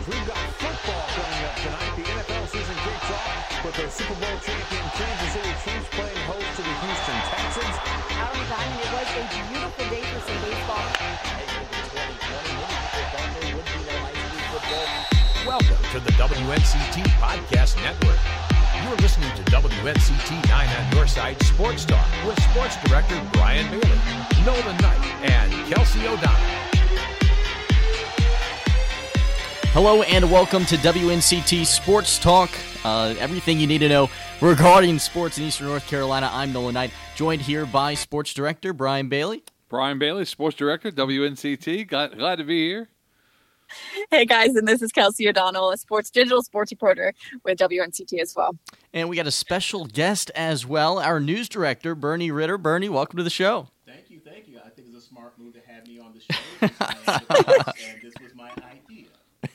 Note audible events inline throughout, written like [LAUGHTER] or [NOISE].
games. We've got football coming up tonight. The NFL season kicks off with the Super Bowl champion Kansas City Chiefs playing host to the Houston Texans. Out on time, and it was a beautiful day for some baseball. Welcome to the WNCT Podcast Network. You're listening to WNCT 9 on your side Sports Talk with Sports Director Brian Bailey, Nolan Knight, and Kelsey O'Donnell. Hello and welcome to WNCT Sports Talk. Uh, everything you need to know regarding sports in Eastern North Carolina. I'm Nolan Knight, joined here by Sports Director Brian Bailey. Brian Bailey, Sports Director, WNCT. Glad, glad to be here. Hey guys, and this is Kelsey O'Donnell, a sports digital sports reporter with WNCT as well. And we got a special guest as well, our news director, Bernie Ritter. Bernie, welcome to the show. Thank you, thank you. I think it's a smart move to have me on the show. [LAUGHS] and this was my idea.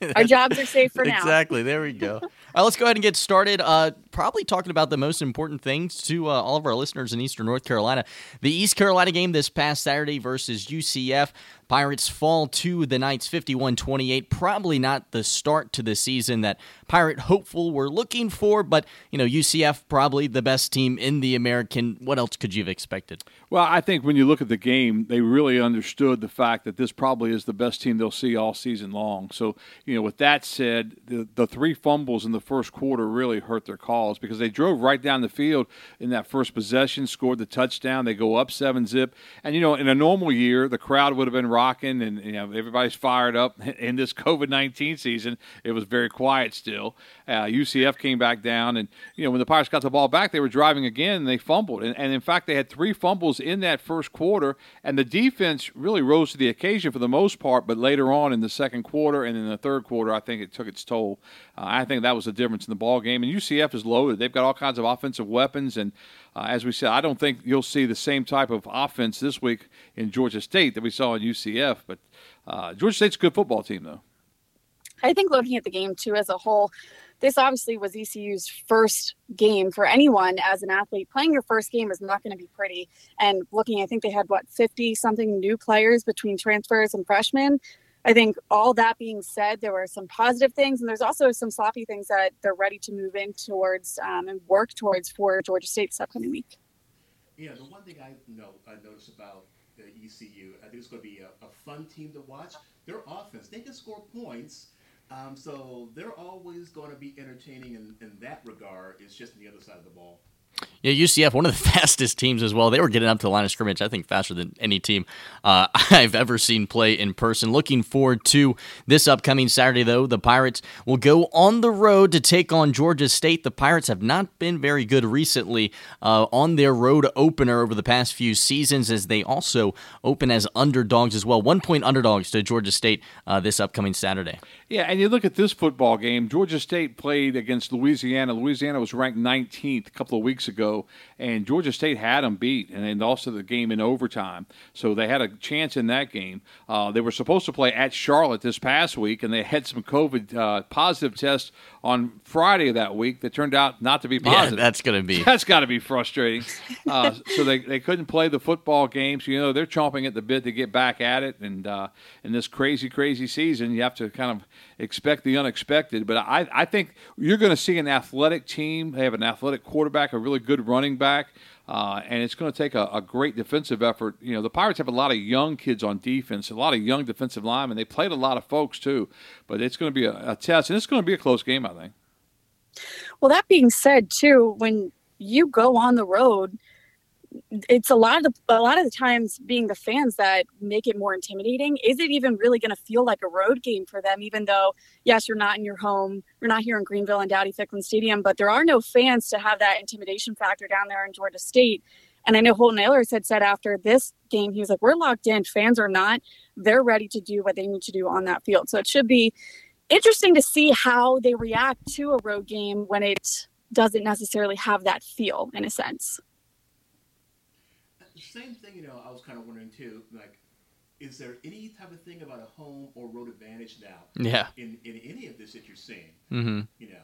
[LAUGHS] Our jobs are safe for now. Exactly. There we go. [LAUGHS] all right, let's go ahead and get started. Uh, probably talking about the most important things to uh, all of our listeners in Eastern North Carolina. The East Carolina game this past Saturday versus UCF. Pirates fall to the Knights 51 28. Probably not the start to the season that Pirate hopeful were looking for, but, you know, UCF probably the best team in the American. What else could you have expected? Well, I think when you look at the game, they really understood the fact that this probably is the best team they'll see all season long. So, you know, with that said, the, the three fumbles in the first quarter really hurt their cause because they drove right down the field in that first possession, scored the touchdown. They go up seven zip. And, you know, in a normal year, the crowd would have been rocking and, you know, everybody's fired up. [LAUGHS] In this COVID 19 season, it was very quiet still. Uh, UCF came back down. And, you know, when the Pirates got the ball back, they were driving again and they fumbled. And, and in fact, they had three fumbles in that first quarter. And the defense really rose to the occasion for the most part. But later on in the second quarter and in the third quarter, I think it took its toll. Uh, I think that was the difference in the ball game. And UCF is loaded. They've got all kinds of offensive weapons. And uh, as we said, I don't think you'll see the same type of offense this week in Georgia State that we saw in UCF. But uh, Georgia State's a good football team, though. I think looking at the game too as a whole, this obviously was ECU's first game for anyone as an athlete. Playing your first game is not going to be pretty. And looking, I think they had what 50 something new players between transfers and freshmen. I think all that being said, there were some positive things, and there's also some sloppy things that they're ready to move in towards um, and work towards for Georgia State this upcoming week. Yeah, the one thing I know I noticed about the ECU, I think it's going to be a, a fun team to watch. Their offense, they can score points. Um, so they're always going to be entertaining in, in that regard. It's just on the other side of the ball. Yeah, UCF, one of the [LAUGHS] fastest teams as well. They were getting up to the line of scrimmage, I think, faster than any team uh, [LAUGHS] I've ever seen play in person. Looking forward to this upcoming Saturday, though. The Pirates will go on the road to take on Georgia State. The Pirates have not been very good recently uh, on their road opener over the past few seasons, as they also open as underdogs as well. One point underdogs to Georgia State uh, this upcoming Saturday. Yeah, and you look at this football game. Georgia State played against Louisiana. Louisiana was ranked 19th a couple of weeks ago, and Georgia State had them beat, and then also the game in overtime. So they had a chance in that game. Uh, they were supposed to play at Charlotte this past week, and they had some COVID uh, positive tests on Friday of that week that turned out not to be positive. Yeah, that's going to be. [LAUGHS] That's got to be frustrating. Uh, so they, they couldn't play the football games. You know, they're chomping at the bit to get back at it. And uh, in this crazy, crazy season, you have to kind of expect the unexpected. But I, I think you're going to see an athletic team. They have an athletic quarterback, a really good running back. Uh, and it's going to take a, a, great defensive effort. You know, the Pirates have a lot of young kids on defense, a lot of young defensive linemen. They played a lot of folks too, but it's going to be a, a test, and it's going to be a close game, I think. Well, that being said, too, when you go on the road, it's a lot of the, a lot of the times being the fans that make it more intimidating. Is it even really going to feel like a road game for them? Even though, yes, you're not in your home, you're not here in Greenville and Dowdy Ficklen Stadium, but there are no fans to have that intimidation factor down there in Georgia State. And I know Holton Ahlers had said after this game, he was like, "We're locked in. Fans are not. They're ready to do what they need to do on that field." So it should be interesting to see how they react to a road game when it doesn't necessarily have that feel in a sense same thing, you know, I was kind of wondering too, like, is there any type of thing about a home or road advantage now? Yeah. In, in any of this that you're seeing? Mm-hmm. You know?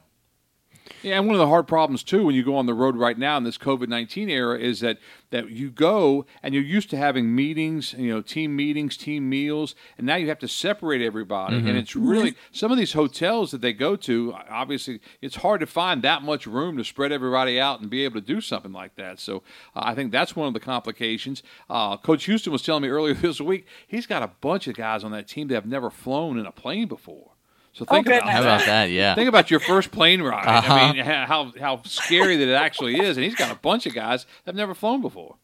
Yeah, and one of the hard problems too when you go on the road right now in this COVID nineteen era is that that you go and you're used to having meetings, you know, team meetings, team meals, and now you have to separate everybody. And it's really some of these hotels that they go to. Obviously, it's hard to find that much room to spread everybody out and be able to do something like that. So uh, I think that's one of the complications. Uh, Coach Houston was telling me earlier [LAUGHS] this week he's got a bunch of guys on that team that have never flown in a plane before. So think about. How about that? Yeah. Think about your first plane ride. Uh-huh. I mean, how how scary that it actually is. And he's got a bunch of guys that have never flown before.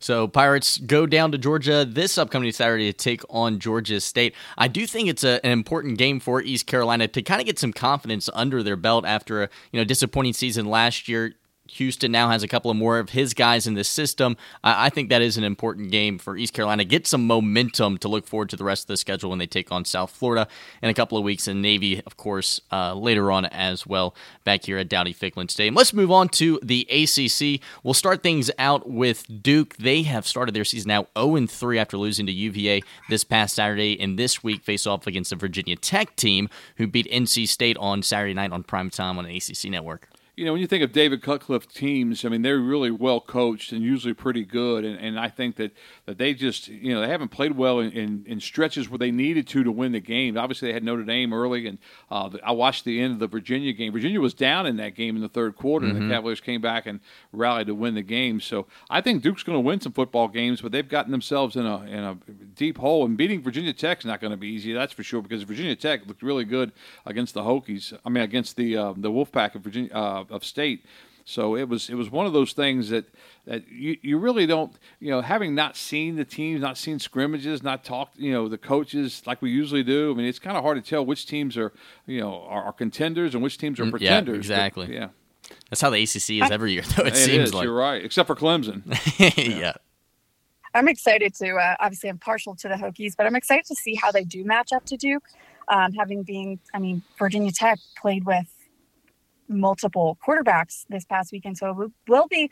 So Pirates go down to Georgia this upcoming Saturday to take on Georgia State. I do think it's a, an important game for East Carolina to kind of get some confidence under their belt after a you know disappointing season last year. Houston now has a couple of more of his guys in the system. I, think that is an important game for East Carolina. Get some momentum to look forward to the rest of the schedule when they take on South Florida in a couple of weeks, and Navy, of course, uh, later on as well back here at Dowdy Ficklen Stadium. Let's move on to the ACC. We'll start things out with Duke. They have started their season now 0 3 after losing to UVA this past Saturday, and this week face off against the Virginia Tech team who beat NC State on Saturday night on prime time on the ACC network. You know, when you think of David Cutcliffe teams, I mean, they're really well coached and usually pretty good. And, and I think that, that they just, you know, they haven't played well in, in, in stretches where they needed to to win the game. Obviously, they had Notre Dame early, and uh, I watched the end of the Virginia game. Virginia was down in that game in the third quarter, and the Cavaliers came back and rallied to win the game. So I think Duke's going to win some football games, but they've gotten themselves in a in a deep hole. And beating Virginia Tech's not going to be easy, that's for sure, because Virginia Tech looked really good against the Hokies. I mean, against the uh, the Wolfpack of Virginia uh, of State. So it was it was one of those things that that you, you really don't you know having not seen the teams, not seen scrimmages, not talked you know the coaches like we usually do. I mean, it's kind of hard to tell which teams are you know are, are contenders and which teams are Mm, yeah, pretenders. But, exactly. yeah, That's how the ACC is every year, [LAUGHS] though. It, it seems is, like. You're right, except for Clemson. [LAUGHS] yeah. I'm excited to. Uh, obviously, I'm partial to the Hokies, but I'm excited to see how they do match up to Duke. Um, having been, I mean, Virginia Tech played with multiple quarterbacks this past weekend, so it will- will be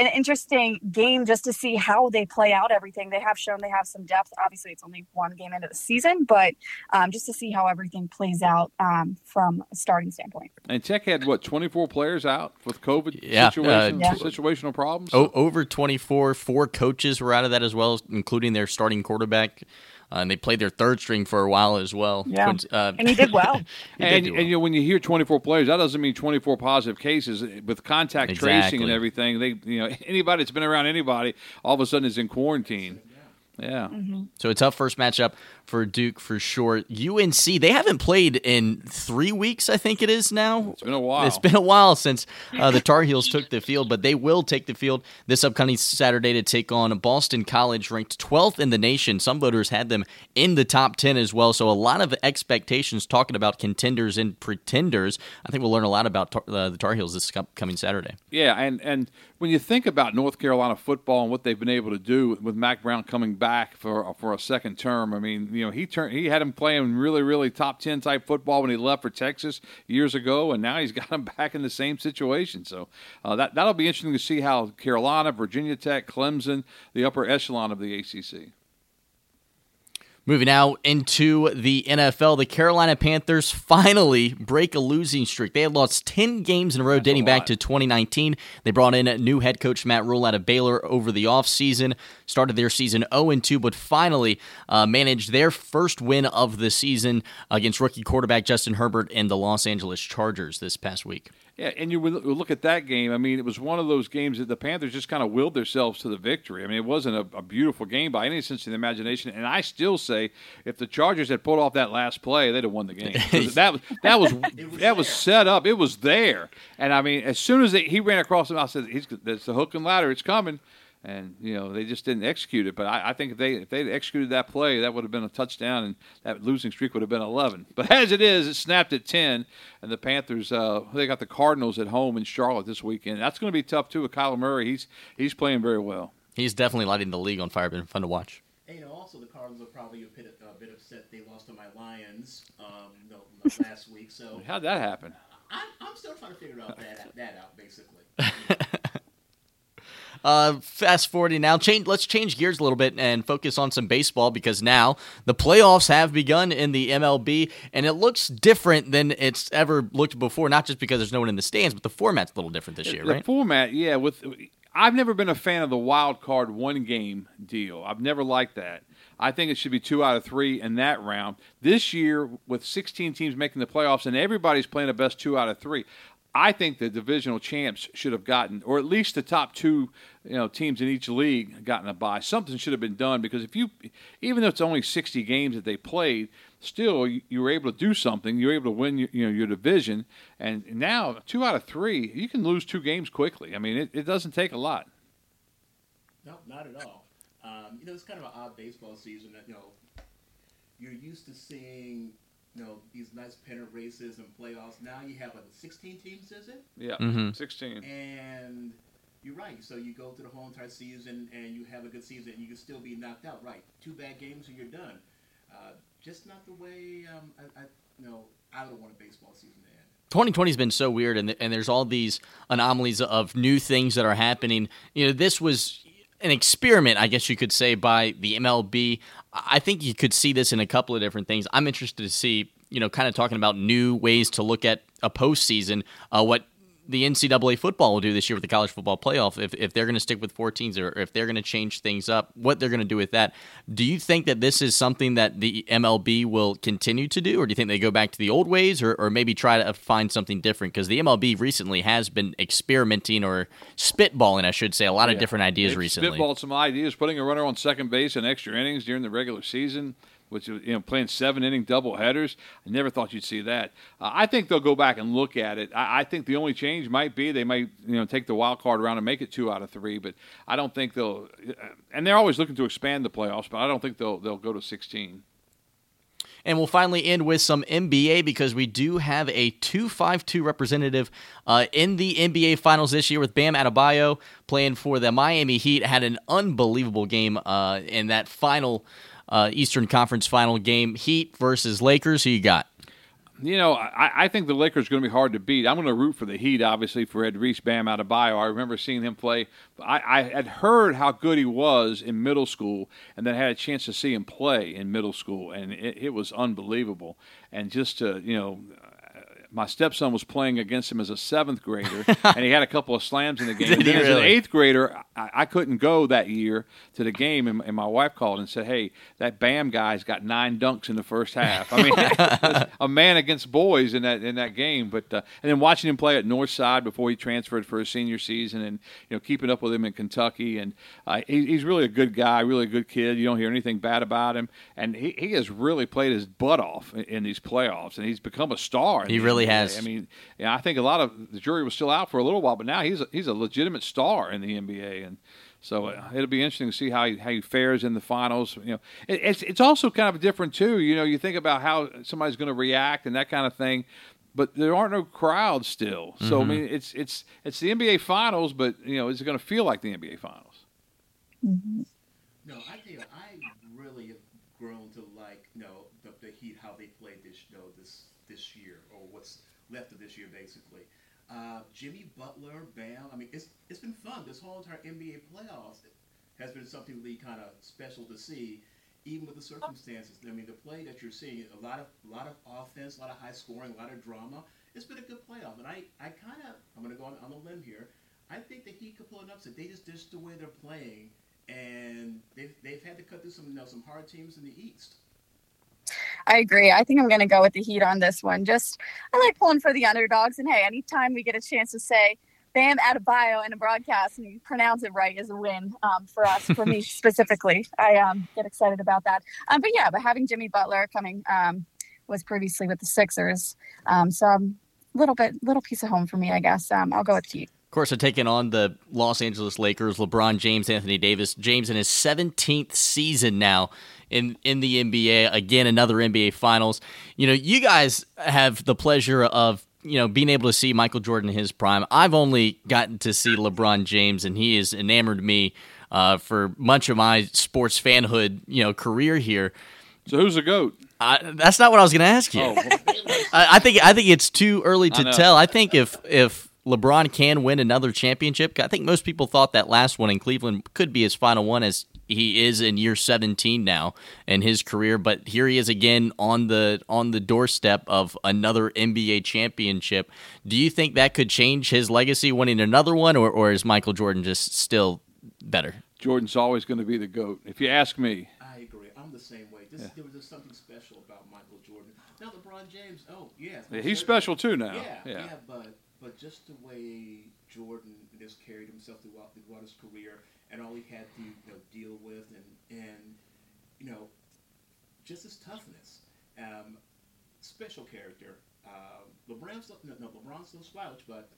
an interesting game just to see how they play out everything. They have shown they have some depth. Obviously, it's only one game into the season, but um, just to see how everything plays out um, from a starting standpoint. And Tech had what 24 players out with COVID Yeah, uh, Yeah. situational problems. O- over 24, four coaches were out of that as well, including their starting quarterback. Uh, and they played their third string for a while as well. Yeah. Quincy- uh, [LAUGHS] And he did well. [LAUGHS] he did and, and you know, when you hear 24 players, that doesn't mean 24 positive cases. With contact tracing and everything, they you know [LAUGHS] anybody that's been around anybody all of a sudden is in quarantine. Yeah, So a tough first matchup for Duke for sure. UNC, they haven't played in three weeks, I think it is now. it's been a while. It's been a while since uh, the Tar Heels took the field, but they will take the field this upcoming Saturday to take on Boston College, ranked 12th in the nation. Some voters had them in the top 10 as well. So a lot of expectations talking about contenders and pretenders. I think we'll learn a lot about tar- uh, the Tar Heels this coming Saturday. Yeah, and and when you think about North Carolina football and what they've been able to do with Mack Brown coming back for for a second term, I mean, you know, he turned he had him playing really really top ten type football when he left for Texas years ago, and now he's [LAUGHS] got him back in the same situation. So uh, that that'll be interesting to see how Carolina, Virginia Tech, Clemson, the upper echelon of the ACC. Moving out into the NFL, the Carolina Panthers finally break a losing streak. They had lost 10 games in a row That's a dating back to 2019. They brought in a new head coach Matt Rhule out of Baylor over the offseason, started their season 0 2, but finally uh, managed their first win of the season against rookie quarterback Justin Herbert and the Los Angeles Chargers this past week. Yeah, and you look at that game. I mean, it was one of those games that the Panthers just kind of willed themselves to the victory. I mean, it wasn't a, a beautiful game by any sense of the imagination. And I still say, if the Chargers had pulled off that last play, they'd have won the game. [LAUGHS] that was that was [LAUGHS] that was set up. It was there. And I mean, as soon as they, he ran across him, I said, "He's that's the hook and ladder. It's coming." And you know they just didn't execute it. But I, I think if they if they'd executed that play, that would have been a touchdown, and that losing streak would have been eleven. But as it is, it snapped at ten, and the Panthers uh, they got the Cardinals at home in Charlotte this weekend. That's going to be tough too. With Kyler Murray, he's he's playing very well. He's definitely lighting the league on fire. Been fun to watch. And, you know, also the Cardinals are probably a bit, a bit upset they lost to my Lions um, no, no, [LAUGHS] last week. So How'd that happen? I'm, I'm still trying to figure out that, that out, basically. [LAUGHS] Uh, fast forwarding now, change. Let's change gears a little bit and focus on some baseball because now the playoffs have begun in the MLB, and it looks different than it's ever looked before. Not just because there's no one in the stands, but the format's a little different this year, the right? format, yeah. With I've never been a fan of the wild card one game deal. I've never liked that. I think it should be two out of three in that round. This year, with 16 teams making the playoffs and everybody's playing the best two out of three, I think the divisional champs should have gotten, or at least the top two, you know, teams in each league gotten a bye. Something should have been done because if you, even though it's only 60 games that they played, still you, you were able to do something. You were able to win, your, you know, your division. And now two out of three, you can lose two games quickly. I mean, it, it doesn't take a lot. No, not at all. Um, you know, it's kind of an odd baseball season. That you know, you're used to seeing you know these nice pennant races and playoffs. Now you have like 16 teams, is it? Yeah, Mhm. 16. And you're right. So you go through the whole entire season and you have a good season, and you can still be knocked out. Right, two bad games and you're done. Uh, just not the way um, I, I, you know, I would want a baseball season to end. 2020 has been so weird, and and there's all these anomalies of new things that are happening. You know, this was an experiment, I guess you could say, by the MLB. I think you could see this in a couple of different things. I'm interested to see, you know, kind of talking about new ways to look at a postseason. Uh, what the NCAA football will do this year with the college football playoff, if, if they're going to stick with 14s or if they're going to change things up, what they're going to do with that. Do you think that this is something that the MLB will continue to do, or do you think they go back to the old ways, or, or maybe try to find something different? Because the MLB recently has been experimenting or spitballing, I should say, a lot of different ideas They've recently. Spitballed some ideas, putting a runner on second base in extra innings during the regular season, which you know playing seven inning double headers. I never thought you'd see that. Uh, I think they'll go back and look at it. I, I think the only change might be they might you know take the wild card around and make it two out of three, but I don't think they'll. And they're always looking to expand the playoffs, but I don't think they'll they'll go to sixteen. And we'll finally end with some NBA because we do have a 252 representative uh, in the NBA Finals this year with Bam Adebayo playing for the Miami Heat. Had an unbelievable game uh, in that final uh, Eastern Conference final game. Heat versus Lakers. Who you got? You know, I, I think the Lakers are going to be hard to beat. I'm going to root for the Heat, obviously, for Edrice Bam Adebayo. I remember seeing him play. I, I had heard how good he was in middle school, and then I had a chance to see him play in middle school, and it, it was unbelievable. And just to, you know, my stepson was playing against him as a seventh grader, [LAUGHS] and he had a couple of slams in the [LAUGHS] game. Did And as an eighth grader, I, I couldn't go that year to the game, and, and my wife called and said, "Hey, that Bam guy's got nine dunks in the first half." I mean, [LAUGHS] a man against boys in that in that game. But uh, and then watching him play at Northside before he transferred for his senior season, and you know keeping up with him in Kentucky, and uh, he, he's really a good guy, really a good kid. You don't hear anything bad about him, and he, he has really played his butt off in, in these playoffs, and he's become a star. He the really has. I mean, yeah, I think a lot of the jury was still out for a little while, but now he's a, he's a legitimate star in the NBA, and so uh, it'll be interesting to see how he, how he fares in the finals. You know, it, it's it's also kind of different too. You know, you think about how somebody's going to react and that kind of thing. But there aren't no crowds still, so I mean, it's it's it's the NBA Finals, but you know, is it going to feel like the NBA Finals? No, I tell I really have grown to like, you know, the, the Heat, how they played this, you know, this this year, or what's left of this year, basically. Uh, Jimmy Butler, Bam. I mean, it's it's been fun. This whole entire NBA playoffs has been something really kind of special to see, even with the circumstances. I mean, the play that you're seeing, a lot of a lot of offense, a lot of high scoring, a lot of drama. It's been a good playoff, and I, I kind of, I'm going to go on, on a limb here. I think the Heat could pull it upset. They just just the way they're playing, and they've they've had to cut through some you know, some hard teams in the East. I agree. I think I'm going to go with the Heat on this one. Just I like pulling for the underdogs, and hey, anytime we get a chance to say "Bam" Adebayo in a broadcast and you pronounce it right is a win um, for us, for me [LAUGHS] specifically. I um, get excited about that. Um, but yeah, but having Jimmy Butler coming um, was previously with the Sixers, um, so um, little bit little piece of home for me, I guess. Um, I'll go with Heat. Of course, are taking on the Los Angeles Lakers, LeBron James, Anthony Davis. James in his 17th season now in, in the NBA. Again, another NBA Finals. You know, you guys have the pleasure of, you know, being able to see Michael Jordan in his prime. I've only gotten to see LeBron James, and he has enamored me uh, for much of my sports fanhood, you know, career here. So who's the goat? I, that's not what I was going to ask you. Oh, [LAUGHS] I, I think I think it's too early to know. tell. I think if if LeBron can win another championship? I think most people thought that last one in Cleveland could be his final one as he is in year 17 now in his career, but here he is again on the on the doorstep of another NBA championship. Do you think that could change his legacy winning another one or, or is Michael Jordan just still better? Jordan's always going to be the GOAT. If you ask me. I agree. I'm the same way. This, yeah. There was just something special about Michael Jordan. Now LeBron James, oh yes. Yeah, he's special too now. Yeah, yeah, yeah, but but just the way Jordan just carried himself throughout throughout his career and all he had to you know, deal with and and you know just his toughness. Um, special character. Uh, LeBron's no, no, LeBron's no slouch, but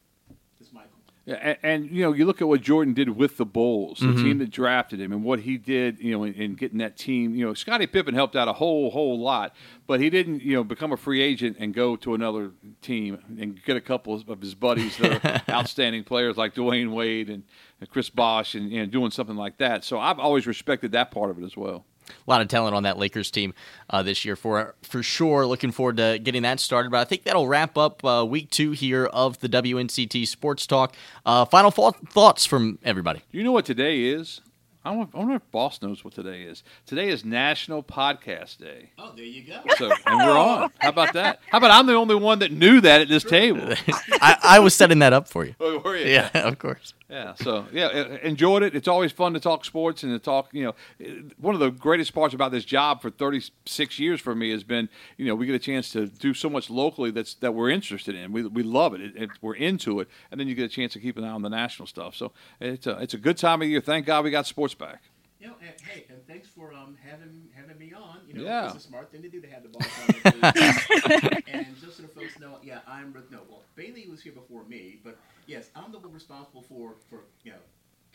it's Michael. Yeah, and, and, you know, you look at what Jordan did with the Bulls, the mm-hmm. team that drafted him, and what he did, you know, in, in, getting that team. You know, Scottie Pippen helped out a whole, whole lot, but he didn't, you know, become a free agent and go to another team and get a couple of his buddies that are [LAUGHS] outstanding players like Dwyane Wade and, and Chris Bosh and you know, doing something like that. So I've always respected that part of it as well a lot of talent on that Lakers team uh, this year for for sure. Looking forward to getting that started. But I think that'll wrap up uh, week two here of the WNCT Sports Talk. Uh, final thoughts from everybody. You know what today is? I wonder if Boss knows what today is. Today is National Podcast Day. Oh, there you go. So, and we're on. How about that? How about I'm the only one that knew that at this table? I, I, was setting that up for you. Oh, were you? Yeah, of course. Yeah. So yeah, enjoyed it. It's always fun to talk sports and to talk. You know, one of the greatest parts about this job for 36 years for me has been, you know, we get a chance to do so much locally that's that we're interested in. We, we love it. It, it. We're into it, and then you get a chance to keep an eye on the national stuff. So it's a it's a good time of year. Thank God we got sports back. You know, and, hey, and thanks for um, having having me on. You know, yeah. it's a smart thing to do to have the [LAUGHS] boss on. and just so the folks know, yeah, I'm no. Well, Bailey was here before me, but yes, I'm the one responsible for for you know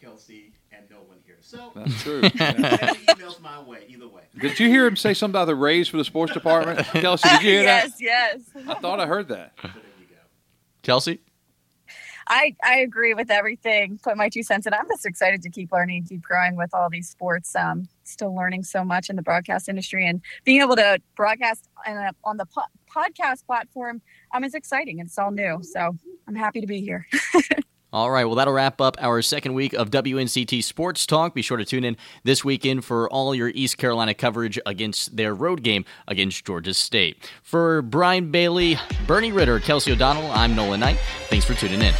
Kelsey and Nolan here. So that's [LAUGHS] true. emails my way either way. Did you hear him say something about the raise for the sports department, [LAUGHS] Kelsey? Did you hear yes, that? Yes, yes. I thought I heard that. So there you go. Kelsey. I, I agree with everything. Put my two cents in. I'm just excited to keep learning, keep growing with all these sports. Um, still learning so much in the broadcast industry and being able to broadcast a, on the po- podcast platform um, is exciting. It's all new. So I'm happy to be here. [LAUGHS] All right, well, that'll wrap up our second week of WNCT Sports Talk. Be sure to tune in this weekend for all your East Carolina coverage against their road game against Georgia State. For Brian Bailey, Bernie Ritter, Kelsey O'Donnell, I'm Nolan Knight. Thanks for tuning in.